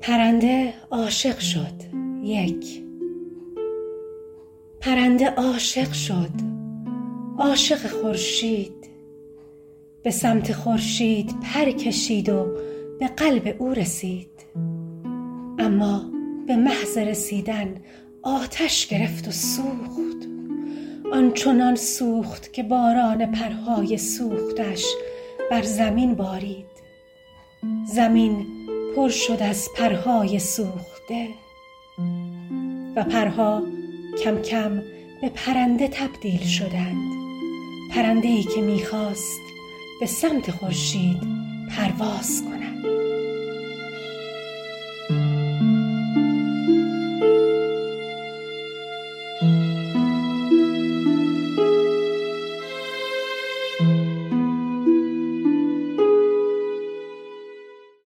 پرنده عاشق شد. یک. پرنده عاشق شد. عاشق خورشید. به سمت خورشید پر کشید و به قلب او رسید. اما به محض رسیدن آتش گرفت و سوخت. آنچنان سوخت که باران پرهای سوختش بر زمین بارید. زمین پر شد از پرهای سوخته و پرها کم کم به پرنده تبدیل شدند. پرنده ای که می خواست به سمت خورشید پرواز کند.